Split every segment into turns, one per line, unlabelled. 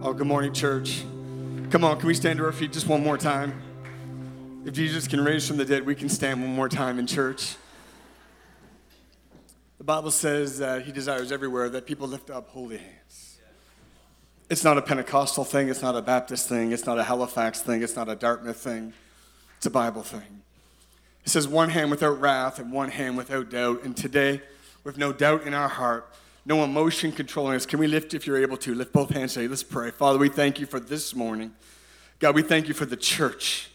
Oh, good morning, church. Come on, can we stand to our feet just one more time? If Jesus can raise from the dead, we can stand one more time in church. The Bible says that He desires everywhere that people lift up holy hands. It's not a Pentecostal thing, it's not a Baptist thing, it's not a Halifax thing, it's not a Dartmouth thing, it's a Bible thing. It says one hand without wrath and one hand without doubt. And today, with no doubt in our heart, no emotion controlling us. Can we lift, if you're able to, lift both hands say, let's pray. Father, we thank you for this morning. God, we thank you for the church.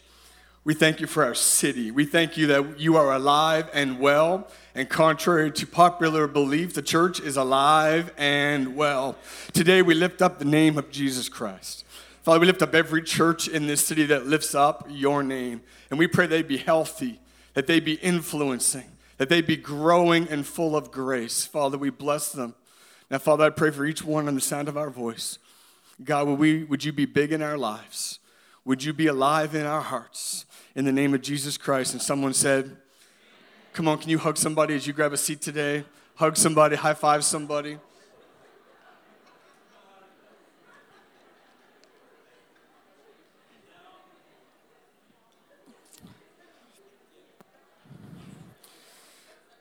We thank you for our city. We thank you that you are alive and well. And contrary to popular belief, the church is alive and well. Today we lift up the name of Jesus Christ. Father, we lift up every church in this city that lifts up your name. And we pray they be healthy, that they be influencing, that they be growing and full of grace. Father, we bless them. Now, Father, I pray for each one on the sound of our voice. God, would, we, would you be big in our lives? Would you be alive in our hearts? In the name of Jesus Christ. And someone said, Come on, can you hug somebody as you grab a seat today? Hug somebody, high five somebody.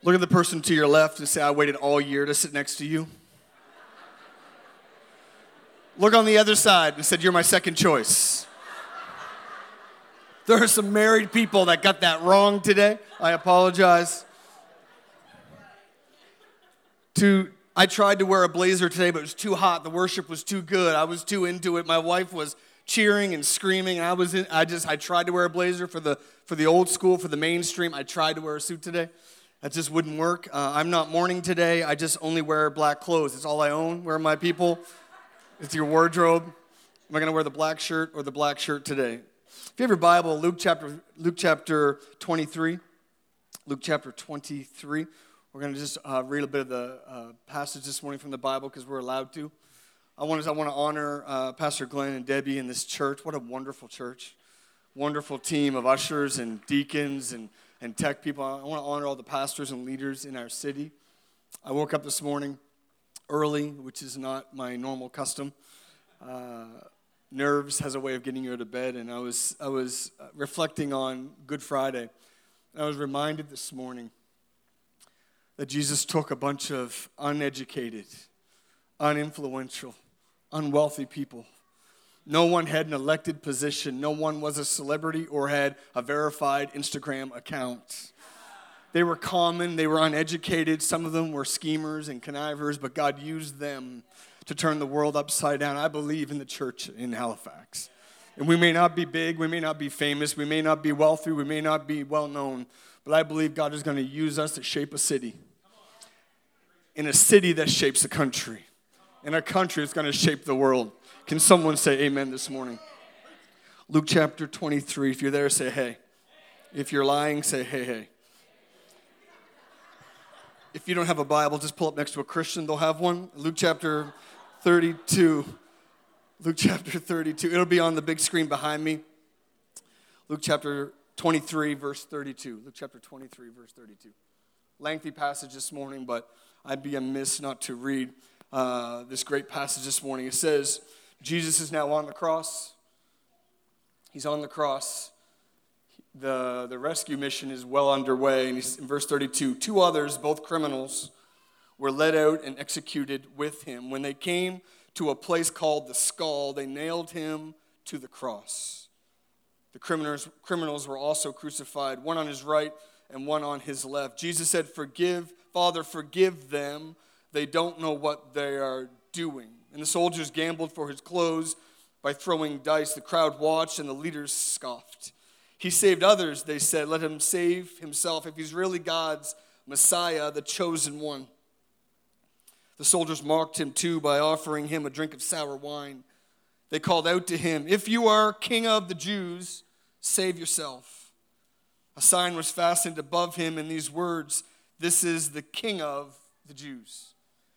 Look at the person to your left and say, I waited all year to sit next to you. Look on the other side and said, You're my second choice. There are some married people that got that wrong today. I apologize. To I tried to wear a blazer today, but it was too hot. The worship was too good. I was too into it. My wife was cheering and screaming. I was in, I just I tried to wear a blazer for the for the old school, for the mainstream. I tried to wear a suit today. That just wouldn't work. Uh, I'm not mourning today. I just only wear black clothes. It's all I own. Where are my people? It's your wardrobe. Am I going to wear the black shirt or the black shirt today? If you have your Bible, Luke chapter, Luke chapter 23. Luke chapter 23. We're going to just uh, read a bit of the uh, passage this morning from the Bible because we're allowed to. I want to, I want to honor uh, Pastor Glenn and Debbie in this church. What a wonderful church. Wonderful team of ushers and deacons and, and tech people. I want to honor all the pastors and leaders in our city. I woke up this morning early, which is not my normal custom. Uh, nerves has a way of getting you of bed, and I was, I was uh, reflecting on Good Friday. I was reminded this morning that Jesus took a bunch of uneducated, uninfluential, unwealthy people. No one had an elected position. No one was a celebrity or had a verified Instagram account. They were common, they were uneducated. Some of them were schemers and connivers, but God used them to turn the world upside down. I believe in the church in Halifax. And we may not be big, we may not be famous, we may not be wealthy, we may not be well known, but I believe God is going to use us to shape a city. In a city that shapes a country. In a country that's going to shape the world. Can someone say amen this morning? Luke chapter 23. If you're there, say hey. If you're lying, say hey, hey. If you don't have a Bible, just pull up next to a Christian, they'll have one. Luke chapter 32. Luke chapter 32. It'll be on the big screen behind me. Luke chapter 23, verse 32. Luke chapter 23, verse 32. Lengthy passage this morning, but I'd be amiss not to read uh, this great passage this morning. It says, Jesus is now on the cross. He's on the cross the, the rescue mission is well underway. And in verse 32, two others, both criminals, were led out and executed with him. When they came to a place called the skull, they nailed him to the cross. The criminals, criminals were also crucified, one on his right and one on his left. Jesus said, Forgive, Father, forgive them. They don't know what they are doing. And the soldiers gambled for his clothes by throwing dice. The crowd watched and the leaders scoffed. He saved others, they said. Let him save himself if he's really God's Messiah, the chosen one. The soldiers mocked him too by offering him a drink of sour wine. They called out to him, If you are king of the Jews, save yourself. A sign was fastened above him in these words This is the king of the Jews.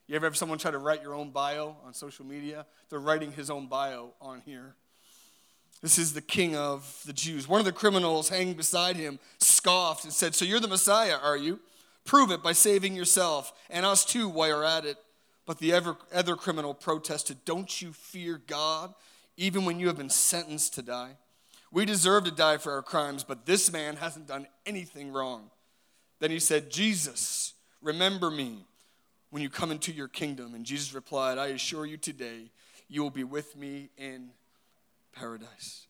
You ever have someone try to write your own bio on social media? They're writing his own bio on here. This is the king of the Jews. One of the criminals hanging beside him scoffed and said, So you're the Messiah, are you? Prove it by saving yourself and us too while you're at it. But the other criminal protested, Don't you fear God, even when you have been sentenced to die? We deserve to die for our crimes, but this man hasn't done anything wrong. Then he said, Jesus, remember me when you come into your kingdom. And Jesus replied, I assure you today, you will be with me in paradise.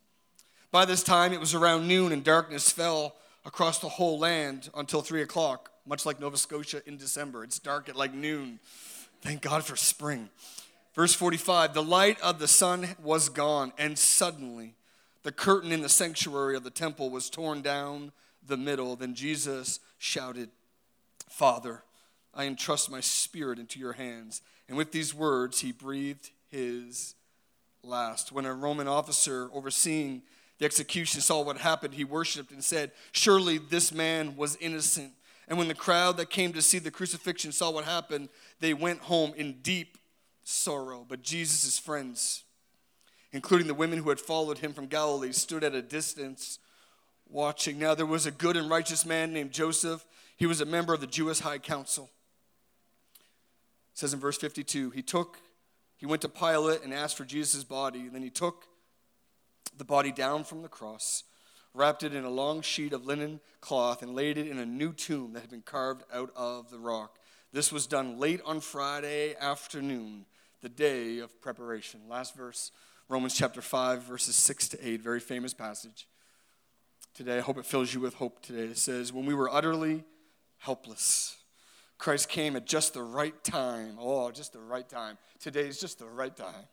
By this time, it was around noon, and darkness fell across the whole land until three o'clock, much like Nova Scotia in December. It's dark at like noon. Thank God for spring. Verse 45 The light of the sun was gone, and suddenly the curtain in the sanctuary of the temple was torn down the middle. Then Jesus shouted, Father, I entrust my spirit into your hands. And with these words, he breathed his last. When a Roman officer overseeing the execution saw what happened, he worshiped and said, Surely this man was innocent. And when the crowd that came to see the crucifixion saw what happened, they went home in deep sorrow. But Jesus' friends, including the women who had followed him from Galilee, stood at a distance watching. Now there was a good and righteous man named Joseph. He was a member of the Jewish High Council. It says in verse 52, he took, he went to Pilate and asked for Jesus' body. Then he took the body down from the cross, wrapped it in a long sheet of linen cloth, and laid it in a new tomb that had been carved out of the rock. This was done late on Friday afternoon, the day of preparation. Last verse, Romans chapter 5, verses 6 to 8, very famous passage. Today, I hope it fills you with hope today. It says, When we were utterly helpless, Christ came at just the right time. Oh, just the right time. Today is just the right time.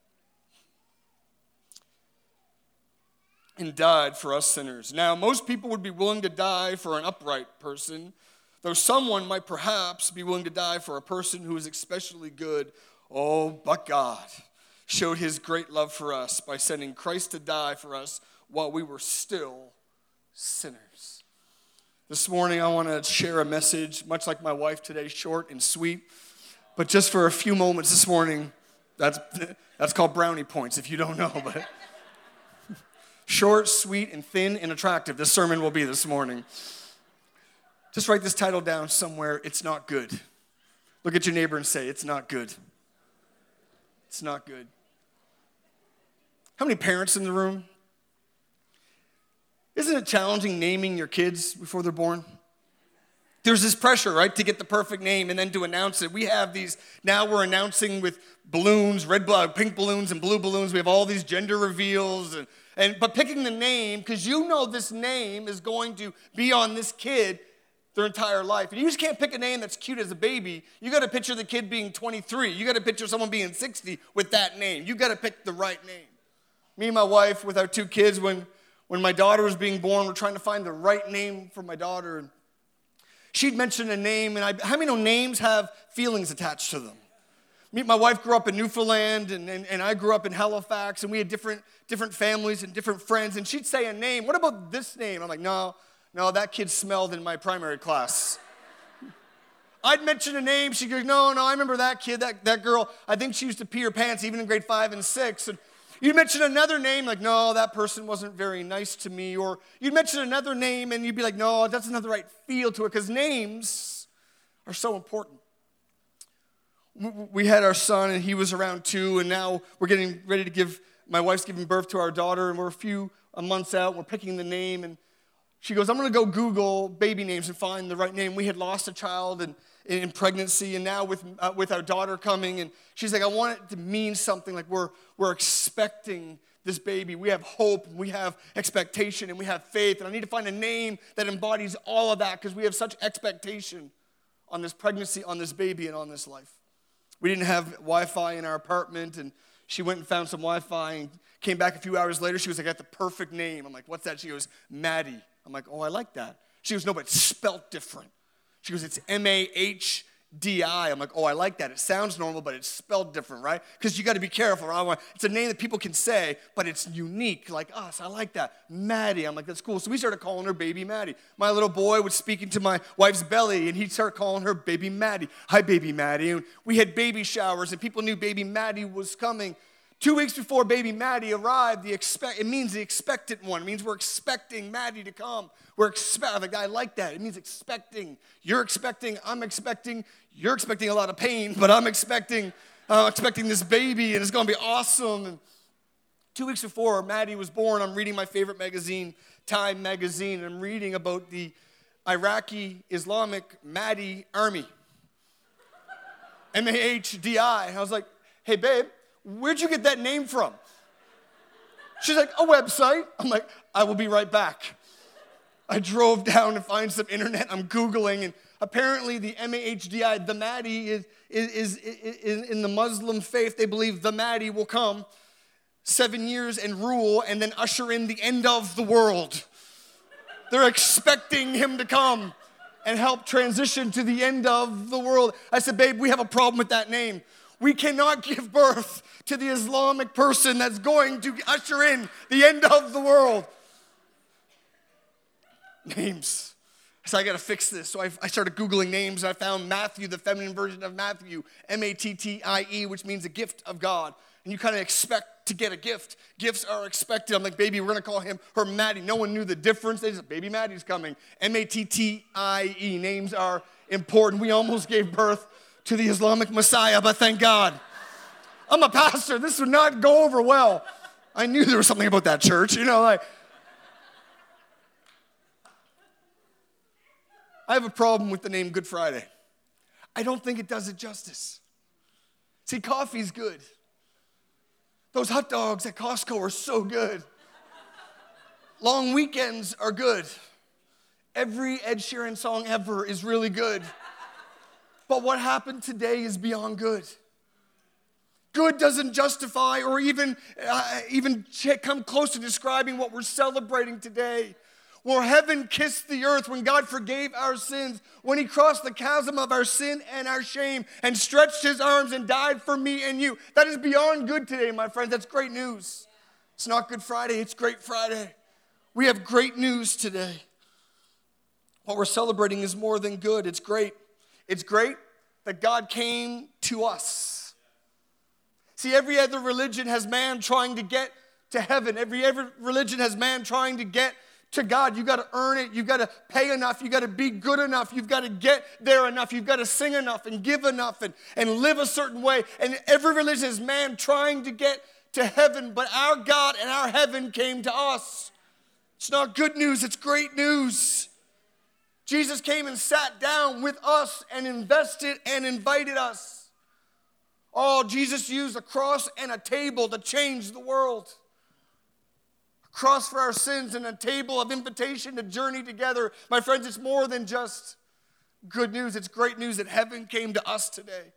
And died for us sinners. Now, most people would be willing to die for an upright person, though someone might perhaps be willing to die for a person who is especially good. Oh, but God showed his great love for us by sending Christ to die for us while we were still sinners. This morning, I want to share a message, much like my wife today, short and sweet. But just for a few moments this morning, that's, that's called brownie points if you don't know. But short, sweet, and thin and attractive, this sermon will be this morning. Just write this title down somewhere. It's not good. Look at your neighbor and say, It's not good. It's not good. How many parents in the room? Isn't it challenging naming your kids before they're born? There's this pressure, right, to get the perfect name and then to announce it. We have these, now we're announcing with balloons, red pink balloons, and blue balloons. We have all these gender reveals. And, and but picking the name, because you know this name is going to be on this kid their entire life. And you just can't pick a name that's cute as a baby. You got to picture the kid being 23. You got to picture someone being 60 with that name. You got to pick the right name. Me and my wife, with our two kids, when when my daughter was being born, we're trying to find the right name for my daughter. And she'd mentioned a name, and I, how many know names have feelings attached to them? Me, my wife grew up in Newfoundland, and, and, and I grew up in Halifax, and we had different, different families and different friends. And she'd say a name. What about this name? I'm like, no, no, that kid smelled in my primary class. I'd mention a name. She'd go, no, no, I remember that kid, that, that girl. I think she used to pee her pants even in grade five and six. And You'd mention another name, like, no, that person wasn't very nice to me. Or you'd mention another name and you'd be like, no, that's not have the right feel to it, because names are so important. We had our son and he was around two, and now we're getting ready to give, my wife's giving birth to our daughter, and we're a few months out, we're picking the name, and she goes, I'm gonna go Google baby names and find the right name. We had lost a child, and in pregnancy and now with, uh, with our daughter coming. And she's like, I want it to mean something like we're, we're expecting this baby. We have hope, we have expectation, and we have faith. And I need to find a name that embodies all of that because we have such expectation on this pregnancy, on this baby, and on this life. We didn't have Wi Fi in our apartment, and she went and found some Wi Fi and came back a few hours later. She was like, I got the perfect name. I'm like, what's that? She goes, Maddie. I'm like, oh, I like that. She goes, no, but it's spelt different. She goes, it's M A H D I. I'm like, oh, I like that. It sounds normal, but it's spelled different, right? Because you got to be careful. Right? It's a name that people can say, but it's unique, like ah, us. I like that. Maddie. I'm like, that's cool. So we started calling her Baby Maddie. My little boy would speak into my wife's belly, and he'd start calling her Baby Maddie. Hi, Baby Maddie. And we had baby showers, and people knew Baby Maddie was coming. Two weeks before baby Maddie arrived, the expect, it means the expectant one. It means we're expecting Maddie to come. We're expect, the guy like that. It means expecting. You're expecting, I'm expecting, you're expecting a lot of pain, but I'm expecting I'm expecting this baby and it's gonna be awesome. And two weeks before Maddie was born, I'm reading my favorite magazine, Time Magazine, and I'm reading about the Iraqi Islamic Mahdi Army. M A H D I. I was like, hey, babe, where'd you get that name from? She's like, a website. I'm like, I will be right back. I drove down to find some internet. I'm Googling, and apparently the MAHDI, the Mahdi, is, is, is, is, in the Muslim faith. They believe the Mahdi will come seven years and rule and then usher in the end of the world. They're expecting him to come and help transition to the end of the world. I said, babe, we have a problem with that name. We cannot give birth to the Islamic person that's going to usher in the end of the world. Names. So I got to fix this. So I, I, started Googling names and I found Matthew, the feminine version of Matthew, M A T T I E, which means a gift of God. And you kind of expect to get a gift. Gifts are expected. I'm like, baby, we're going to call him her Maddie. No one knew the difference. They just, baby Maddie's coming. M A T T I E. Names are important. We almost gave birth to the Islamic Messiah, but thank God. I'm a pastor. This would not go over well. I knew there was something about that church, you know, like. I have a problem with the name Good Friday. I don't think it does it justice. See, coffee's good. Those hot dogs at Costco are so good. Long weekends are good. Every Ed Sheeran song ever is really good. But what happened today is beyond good. Good doesn't justify or even, uh, even come close to describing what we're celebrating today. Where heaven kissed the earth when God forgave our sins, when He crossed the chasm of our sin and our shame and stretched His arms and died for me and you. That is beyond good today, my friends. That's great news. It's not Good Friday, it's Great Friday. We have great news today. What we're celebrating is more than good, it's great. It's great that God came to us. See, every other religion has man trying to get to heaven. Every, every religion has man trying to get to God. You've got to earn it. You've got to pay enough. You've got to be good enough. You've got to get there enough. You've got to sing enough and give enough and, and live a certain way. And every religion is man trying to get to heaven, but our God and our heaven came to us. It's not good news, it's great news. Jesus came and sat down with us and invested and invited us. Oh, Jesus used a cross and a table to change the world. A cross for our sins and a table of invitation to journey together. My friends, it's more than just good news, it's great news that heaven came to us today.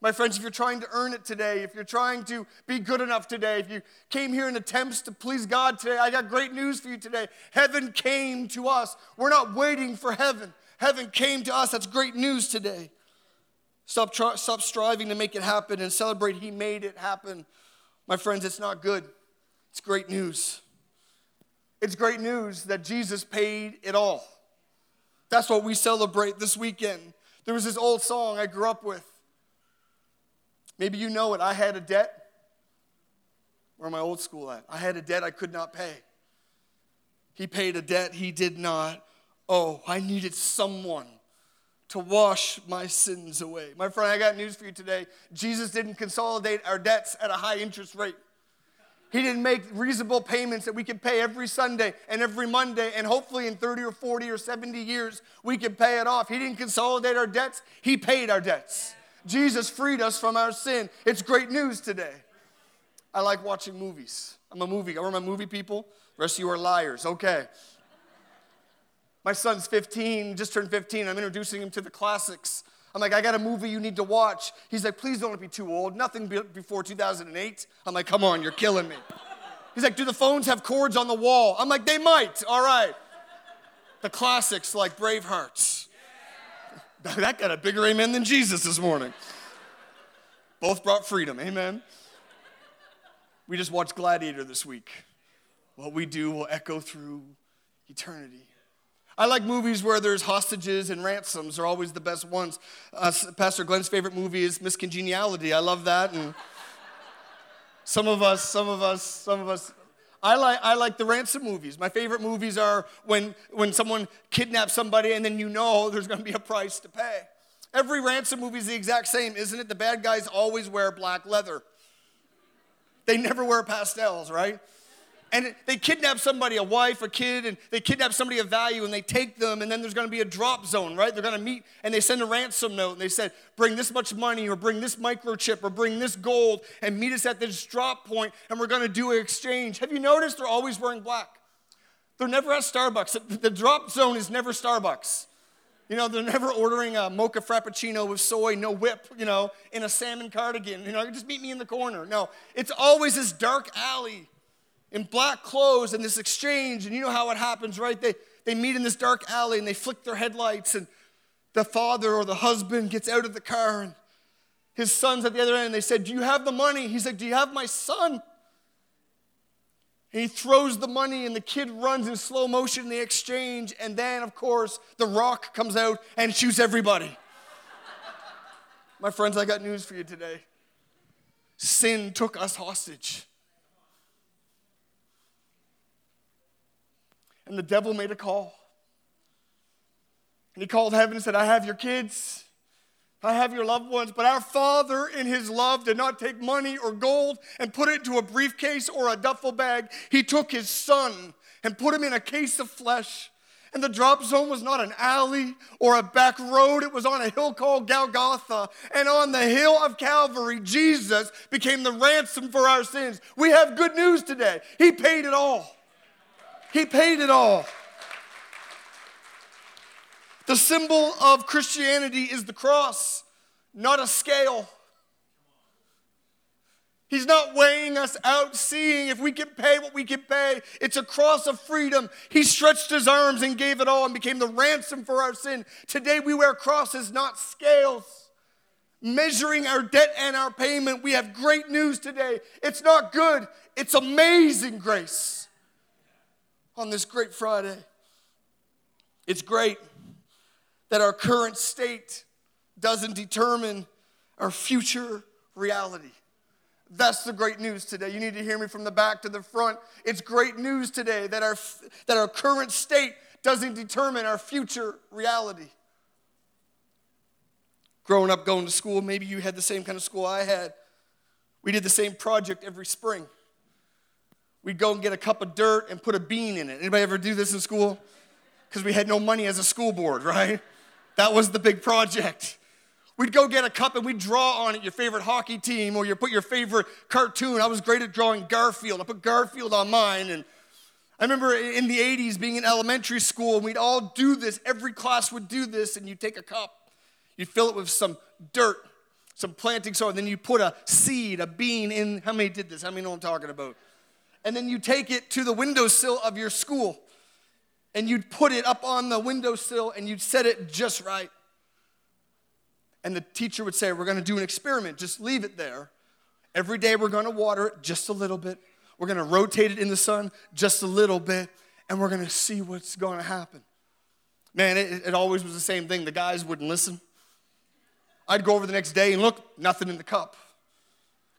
My friends, if you're trying to earn it today, if you're trying to be good enough today, if you came here in attempts to please God today, I got great news for you today. Heaven came to us. We're not waiting for heaven. Heaven came to us. That's great news today. Stop, stop striving to make it happen and celebrate He made it happen. My friends, it's not good. It's great news. It's great news that Jesus paid it all. That's what we celebrate this weekend. There was this old song I grew up with. Maybe you know it. I had a debt. Where my old school at? I had a debt I could not pay. He paid a debt he did not owe. I needed someone to wash my sins away. My friend, I got news for you today. Jesus didn't consolidate our debts at a high interest rate. He didn't make reasonable payments that we could pay every Sunday and every Monday, and hopefully in 30 or 40 or 70 years, we could pay it off. He didn't consolidate our debts, He paid our debts. Jesus freed us from our sin. It's great news today. I like watching movies. I'm a movie. I remember movie people. The rest of you are liars. Okay. My son's 15, just turned 15. I'm introducing him to the classics. I'm like, I got a movie you need to watch. He's like, please don't be too old. Nothing before 2008. I'm like, come on, you're killing me. He's like, do the phones have cords on the wall? I'm like, they might. All right. The classics like Bravehearts. That got a bigger amen than Jesus this morning. Both brought freedom, amen. We just watched Gladiator this week. What we do will echo through eternity. I like movies where there's hostages and ransoms. They're always the best ones. Uh, Pastor Glenn's favorite movie is Miss Congeniality. I love that. And some of us, some of us, some of us I like, I like the ransom movies. My favorite movies are when, when someone kidnaps somebody and then you know there's going to be a price to pay. Every ransom movie is the exact same, isn't it? The bad guys always wear black leather. They never wear pastels, right? And they kidnap somebody, a wife, a kid, and they kidnap somebody of value and they take them, and then there's gonna be a drop zone, right? They're gonna meet and they send a ransom note and they said, bring this much money or bring this microchip or bring this gold and meet us at this drop point and we're gonna do an exchange. Have you noticed they're always wearing black? They're never at Starbucks. The drop zone is never Starbucks. You know, they're never ordering a mocha frappuccino with soy, no whip, you know, in a salmon cardigan. You know, just meet me in the corner. No, it's always this dark alley in black clothes and this exchange. And you know how it happens, right? They, they meet in this dark alley and they flick their headlights, and the father or the husband gets out of the car, and his son's at the other end. And they said, Do you have the money? He's like, Do you have my son? And he throws the money, and the kid runs in slow motion in the exchange. And then, of course, the rock comes out and shoots everybody. My friends, I got news for you today. Sin took us hostage. And the devil made a call. And he called heaven and said, I have your kids. I have your loved ones, but our Father in His love did not take money or gold and put it into a briefcase or a duffel bag. He took His Son and put Him in a case of flesh. And the drop zone was not an alley or a back road, it was on a hill called Golgotha. And on the hill of Calvary, Jesus became the ransom for our sins. We have good news today. He paid it all. He paid it all. The symbol of Christianity is the cross, not a scale. He's not weighing us out, seeing if we can pay what we can pay. It's a cross of freedom. He stretched his arms and gave it all and became the ransom for our sin. Today we wear crosses, not scales. Measuring our debt and our payment, we have great news today. It's not good, it's amazing grace on this great Friday. It's great that our current state doesn't determine our future reality. That's the great news today. You need to hear me from the back to the front. It's great news today that our, that our current state doesn't determine our future reality. Growing up, going to school, maybe you had the same kind of school I had. We did the same project every spring. We'd go and get a cup of dirt and put a bean in it. Anybody ever do this in school? Because we had no money as a school board, right? That was the big project. We'd go get a cup and we'd draw on it your favorite hockey team or you put your favorite cartoon. I was great at drawing Garfield. I put Garfield on mine. And I remember in the 80s being in elementary school and we'd all do this. Every class would do this and you'd take a cup, you'd fill it with some dirt, some planting soil, and then you put a seed, a bean in. How many did this? How many know I'm talking about? And then you take it to the windowsill of your school and you'd put it up on the windowsill and you'd set it just right. And the teacher would say, We're to do an experiment, just leave it there. Every day we're to water it just a little bit. We're to rotate it in the sun just a little bit, and we're to see what's to happen. Man, it, it always was the same thing. The guys wouldn't listen. I'd go over the next day and look, nothing in the cup.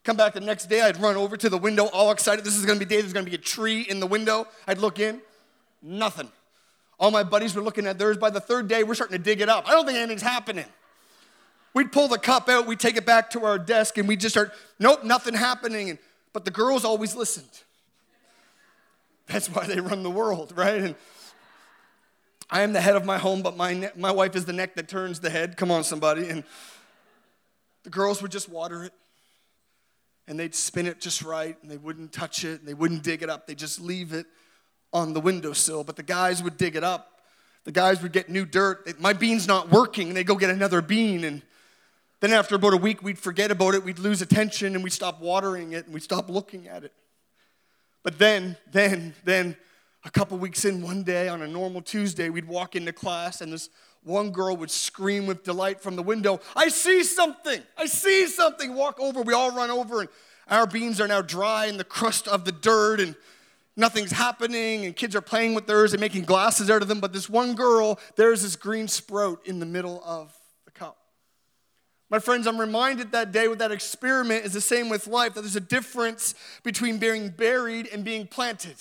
Come back the next day, I'd run over to the window all excited. This is gonna be day, there's gonna be a tree in the window. I'd look in, nothing. All my buddies were looking at theirs. By the third day, we're starting to dig it up. I don't think anything's happening. We'd pull the cup out, we'd take it back to our desk, and we'd just start, nope, nothing happening. And, but the girls always listened. That's why they run the world, right? And I am the head of my home, but my, ne- my wife is the neck that turns the head. Come on, somebody. And the girls would just water it, and they'd spin it just right, and they wouldn't touch it, and they wouldn't dig it up. They just leave it on the windowsill, but the guys would dig it up. The guys would get new dirt. My bean's not working, and they'd go get another bean. And then after about a week, we'd forget about it, we'd lose attention, and we'd stop watering it, and we'd stop looking at it. But then, then, then, a couple weeks in, one day on a normal Tuesday, we'd walk into class, and this one girl would scream with delight from the window, I see something! I see something! Walk over, we all run over, and our beans are now dry in the crust of the dirt, and nothing's happening and kids are playing with theirs and making glasses out of them. But this one girl, there's this green sprout in the middle of the cup. My friends, I'm reminded that day with that experiment is the same with life, that there's a difference between being buried and being planted.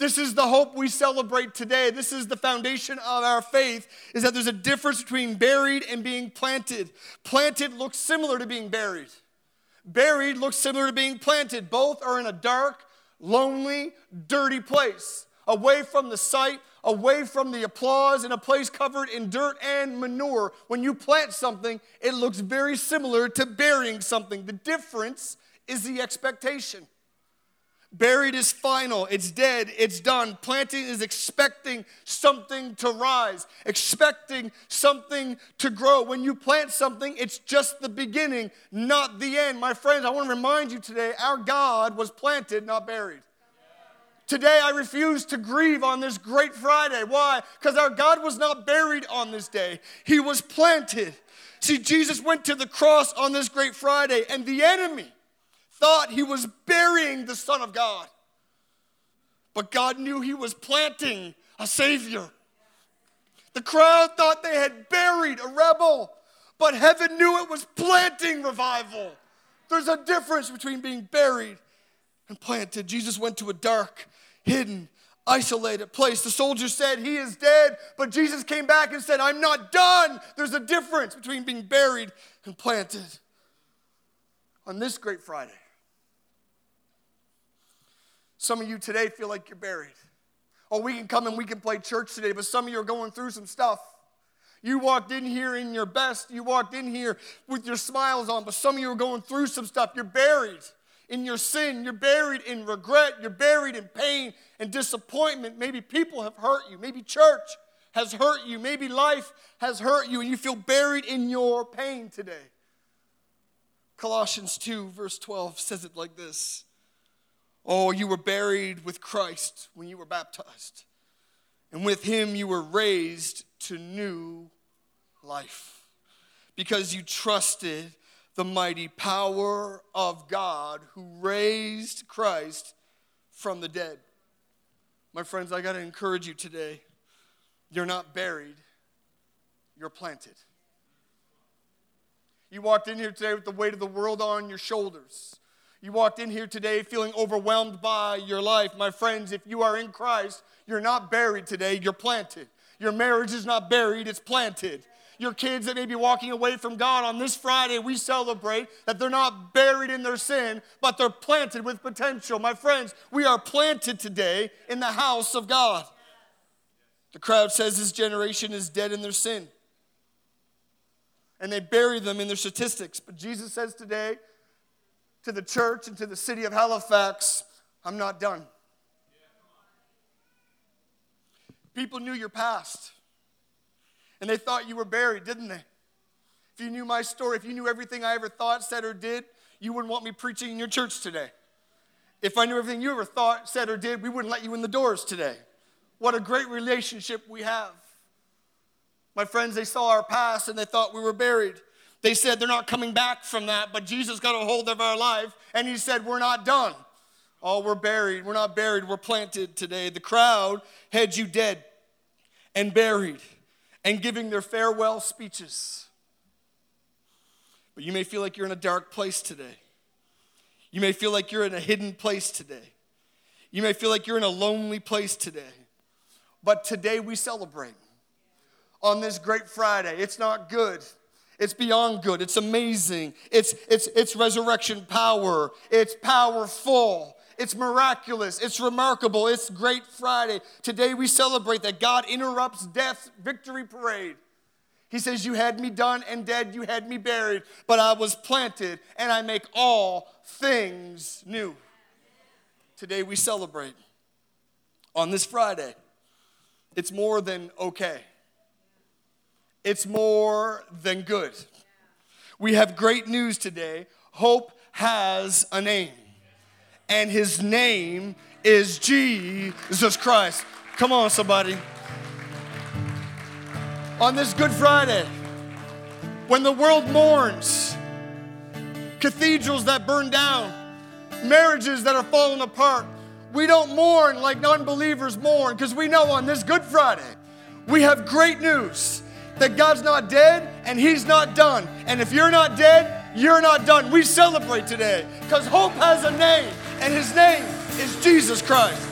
This is the hope we celebrate today. This is the foundation of our faith is that there's a difference between buried and being planted. Planted looks similar to being buried. Buried looks similar to being planted. Both are in a dark, lonely, dirty place, away from the sight, away from the applause, in a place covered in dirt and manure. When you plant something, it looks very similar to burying something. The difference is the expectation. Buried is final, it's dead, it's done. Planting is expecting something to rise, expecting something to grow. When you plant something, it's just the beginning, not the end. My friends, I want to remind you today our God was planted, not buried. Today, I refuse to grieve on this great Friday. Why? Because our God was not buried on this day, He was planted. See, Jesus went to the cross on this great Friday, and the enemy, thought he was burying the Son of God. But God knew he was planting a Savior. The crowd thought they had buried a rebel, but heaven knew it was planting revival. There's a difference between being buried and planted. Jesus went to a dark, hidden, isolated place. The soldiers said, He is dead, but Jesus came back and said, I'm not done. There's a difference between being buried and planted. On this great Friday, some of you today feel like you're buried. Or we can come and we can play church today, but some of you are going through some stuff. You walked in here in your best. You walked in here with your smiles on, but some of you are going through some stuff. You're buried in your sin. You're buried in regret. You're buried in pain and disappointment. Maybe people have hurt you. Maybe church has hurt you. Maybe life has hurt you, and you feel buried in your pain today. Colossians 2, verse 12 says it like this Oh, you were buried with Christ when you were baptized, and with him you were raised to new life because you trusted the mighty power of God who raised Christ from the dead. My friends, I got to encourage you today. You're not buried, you're planted. You walked in here today with the weight of the world on your shoulders. You walked in here today feeling overwhelmed by your life. My friends, if you are in Christ, you're not buried today, you're planted. Your marriage is not buried, it's planted. Your kids that may be walking away from God on this Friday, we celebrate that they're not buried in their sin, but they're planted with potential. My friends, we are planted today in the house of God. The crowd says this generation is dead in their sin. And they bury them in their statistics. But Jesus says today, to the church and to the city of Halifax, I'm not done. People knew your past, and they thought you were buried, didn't they? If you knew my story, if you knew everything I ever thought, said, or did, you wouldn't want me preaching in your church today. If I knew everything you ever thought, said, or did, we wouldn't let you in the doors today. What a great relationship we have. My friends, they saw our past and they thought we were buried. They said they're not coming back from that, but Jesus got a hold of our life and he said, We're not done. Oh, we're buried. We're not buried. We're planted today. The crowd had you dead and buried and giving their farewell speeches. But you may feel like you're in a dark place today. You may feel like you're in a hidden place today. You may feel like you're in a lonely place today. But today we celebrate on this great Friday. It's not good. It's beyond good. It's amazing. It's, it's, it's resurrection power. It's powerful. It's miraculous. It's remarkable. It's Great Friday. Today we celebrate that God interrupts death's victory parade. He says, You had me done and dead, you had me buried, but I was planted and I make all things new. Today we celebrate on this Friday. It's more than okay it's more than good. We have great news today. Hope has a name, and his name is Jesus Christ. Come on, somebody. On this Good Friday, when the world mourns, cathedrals that burn down, marriages that are falling apart, we don't mourn like non believers mourn because we know on this Good Friday, we have great news that God's not dead and He's not done. And if you're not dead, you're not done. We celebrate today because hope has a name, and His name is Jesus Christ.